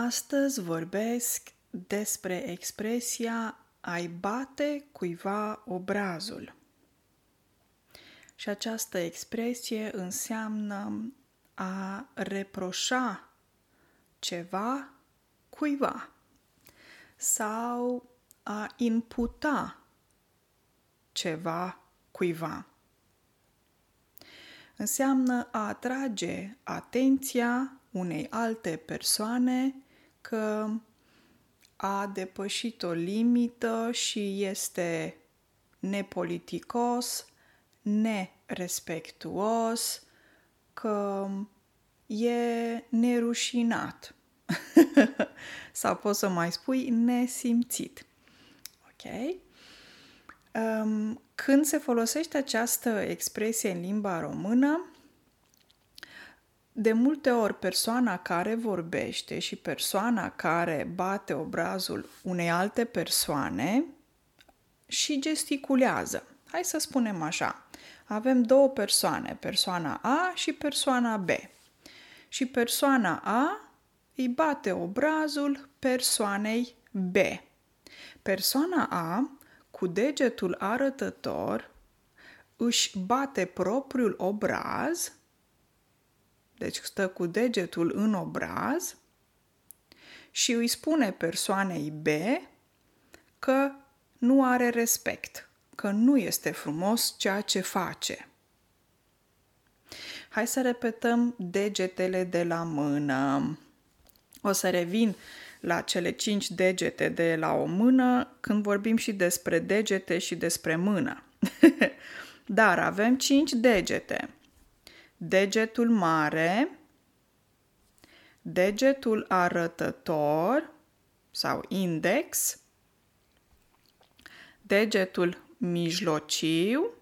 Astăzi vorbesc despre expresia ai bate cuiva obrazul. Și această expresie înseamnă a reproșa ceva cuiva sau a imputa ceva cuiva. Înseamnă a atrage atenția unei alte persoane că a depășit o limită și este nepoliticos, nerespectuos, că e nerușinat. Sau poți să mai spui nesimțit. Ok? Um, când se folosește această expresie în limba română, de multe ori persoana care vorbește și persoana care bate obrazul unei alte persoane și gesticulează. Hai să spunem așa. Avem două persoane, persoana A și persoana B. Și persoana A îi bate obrazul persoanei B. Persoana A, cu degetul arătător, își bate propriul obraz deci stă cu degetul în obraz și îi spune persoanei B că nu are respect, că nu este frumos ceea ce face. Hai să repetăm degetele de la mână. O să revin la cele cinci degete de la o mână când vorbim și despre degete și despre mână. Dar avem cinci degete degetul mare, degetul arătător sau index, degetul mijlociu,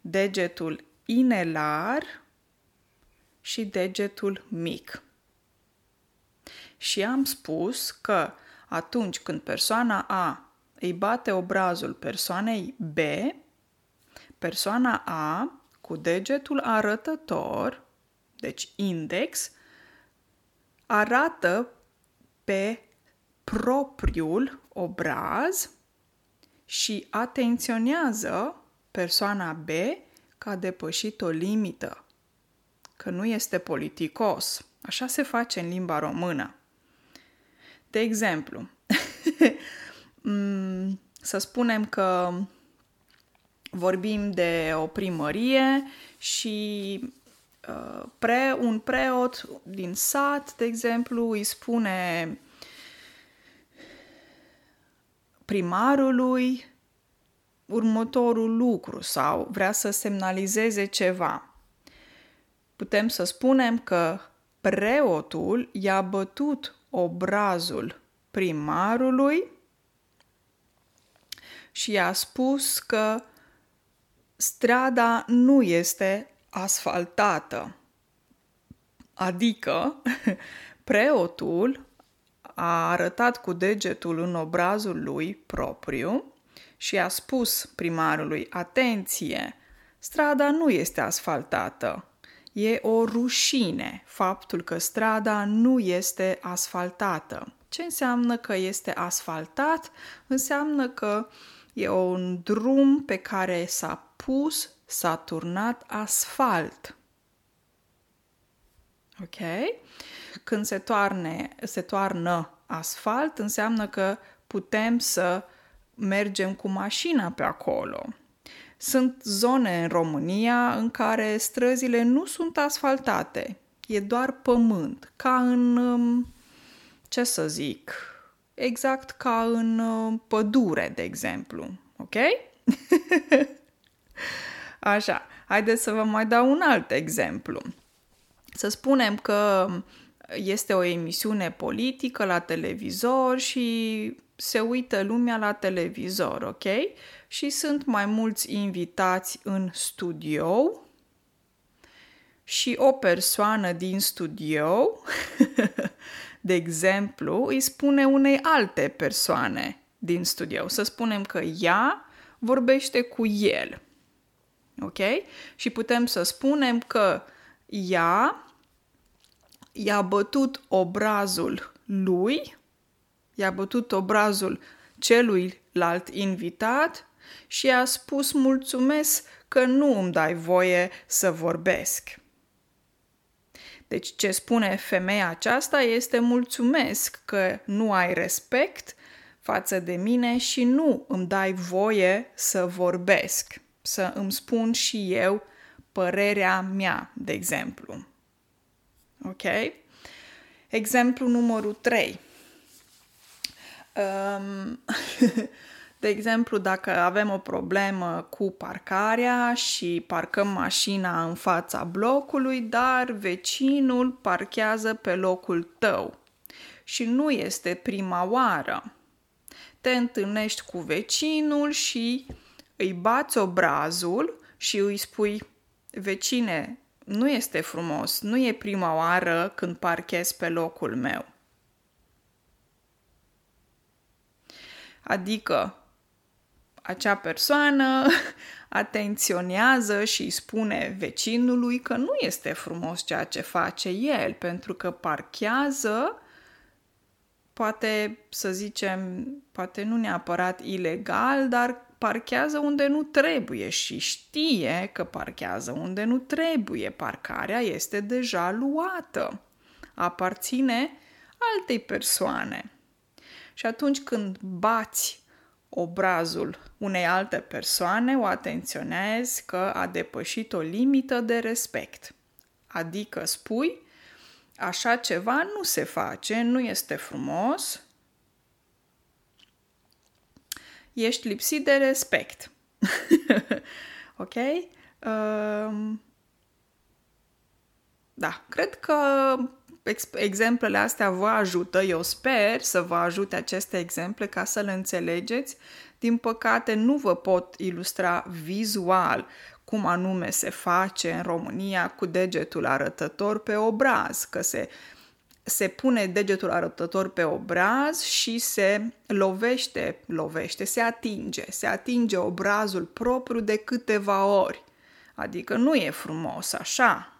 degetul inelar și degetul mic. Și am spus că atunci când persoana A îi bate obrazul persoanei B, persoana A cu degetul arătător, deci index, arată pe propriul obraz și atenționează persoana B că a depășit o limită, că nu este politicos. Așa se face în limba română. De exemplu, mm, să spunem că vorbim de o primărie și uh, pre, un preot din sat, de exemplu, îi spune primarului următorul lucru sau vrea să semnalizeze ceva. Putem să spunem că preotul i-a bătut obrazul primarului și i-a spus că strada nu este asfaltată. Adică, preotul a arătat cu degetul în obrazul lui propriu și a spus primarului: Atenție, strada nu este asfaltată. E o rușine faptul că strada nu este asfaltată. Ce înseamnă că este asfaltat? Înseamnă că e un drum pe care s-a pus, s-a turnat asfalt. Ok? Când se, toarne, se toarnă asfalt, înseamnă că putem să mergem cu mașina pe acolo. Sunt zone în România în care străzile nu sunt asfaltate, e doar pământ, ca în, um, ce să zic, exact ca în um, pădure, de exemplu. Ok? Așa, haideți să vă mai dau un alt exemplu. Să spunem că este o emisiune politică la televizor și se uită lumea la televizor, ok? Și sunt mai mulți invitați în studio și o persoană din studio, de exemplu, îi spune unei alte persoane din studio. Să spunem că ea vorbește cu el. Ok? Și putem să spunem că ea i-a bătut obrazul lui, i-a bătut obrazul celuilalt invitat și a spus mulțumesc că nu îmi dai voie să vorbesc. Deci ce spune femeia aceasta este mulțumesc că nu ai respect față de mine și nu îmi dai voie să vorbesc, să îmi spun și eu părerea mea, de exemplu. Ok? Exemplu numărul 3. Um, de exemplu, dacă avem o problemă cu parcarea și parcăm mașina în fața blocului, dar vecinul parchează pe locul tău și nu este prima oară. Te întâlnești cu vecinul și îi bați obrazul și îi spui, vecine, nu este frumos, nu e prima oară când parchez pe locul meu. Adică acea persoană atenționează și îi spune vecinului că nu este frumos ceea ce face el, pentru că parchează, poate să zicem, poate nu neapărat ilegal, dar parchează unde nu trebuie și știe că parchează unde nu trebuie. Parcarea este deja luată. Aparține altei persoane. Și atunci când bați obrazul unei alte persoane, o atenționezi că a depășit o limită de respect. Adică spui, așa ceva nu se face, nu este frumos, ești lipsit de respect. ok? Uh, da, cred că exemplele astea vă ajută, eu sper să vă ajute aceste exemple ca să le înțelegeți. Din păcate, nu vă pot ilustra vizual cum anume se face în România cu degetul arătător pe obraz, că se, se pune degetul arătător pe obraz și se lovește, lovește, se atinge, se atinge obrazul propriu de câteva ori. Adică nu e frumos așa,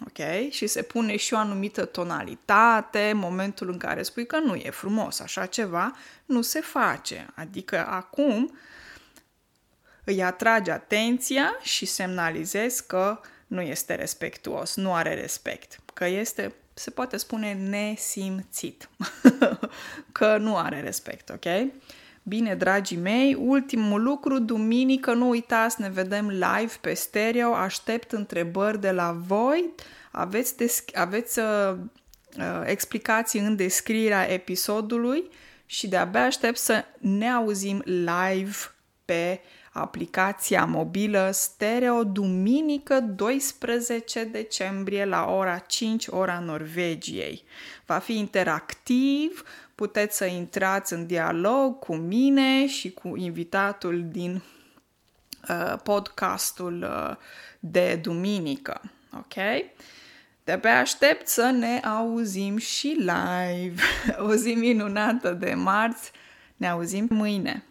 ok? Și se pune și o anumită tonalitate, momentul în care spui că nu e frumos, așa ceva, nu se face. Adică acum îi atrage atenția și semnalizezi că nu este respectuos, nu are respect, că este, se poate spune, nesimțit, că nu are respect, ok? Bine, dragii mei, ultimul lucru, duminică, nu uitați, ne vedem live pe stereo, aștept întrebări de la voi, aveți, des- aveți uh, uh, explicații în descrierea episodului și de-abia aștept să ne auzim live pe aplicația mobilă Stereo duminică 12 decembrie la ora 5 ora Norvegiei. Va fi interactiv, puteți să intrați în dialog cu mine și cu invitatul din uh, podcastul uh, de duminică. Ok? De-abia aștept să ne auzim și live. O zi minunată de marți. Ne auzim mâine.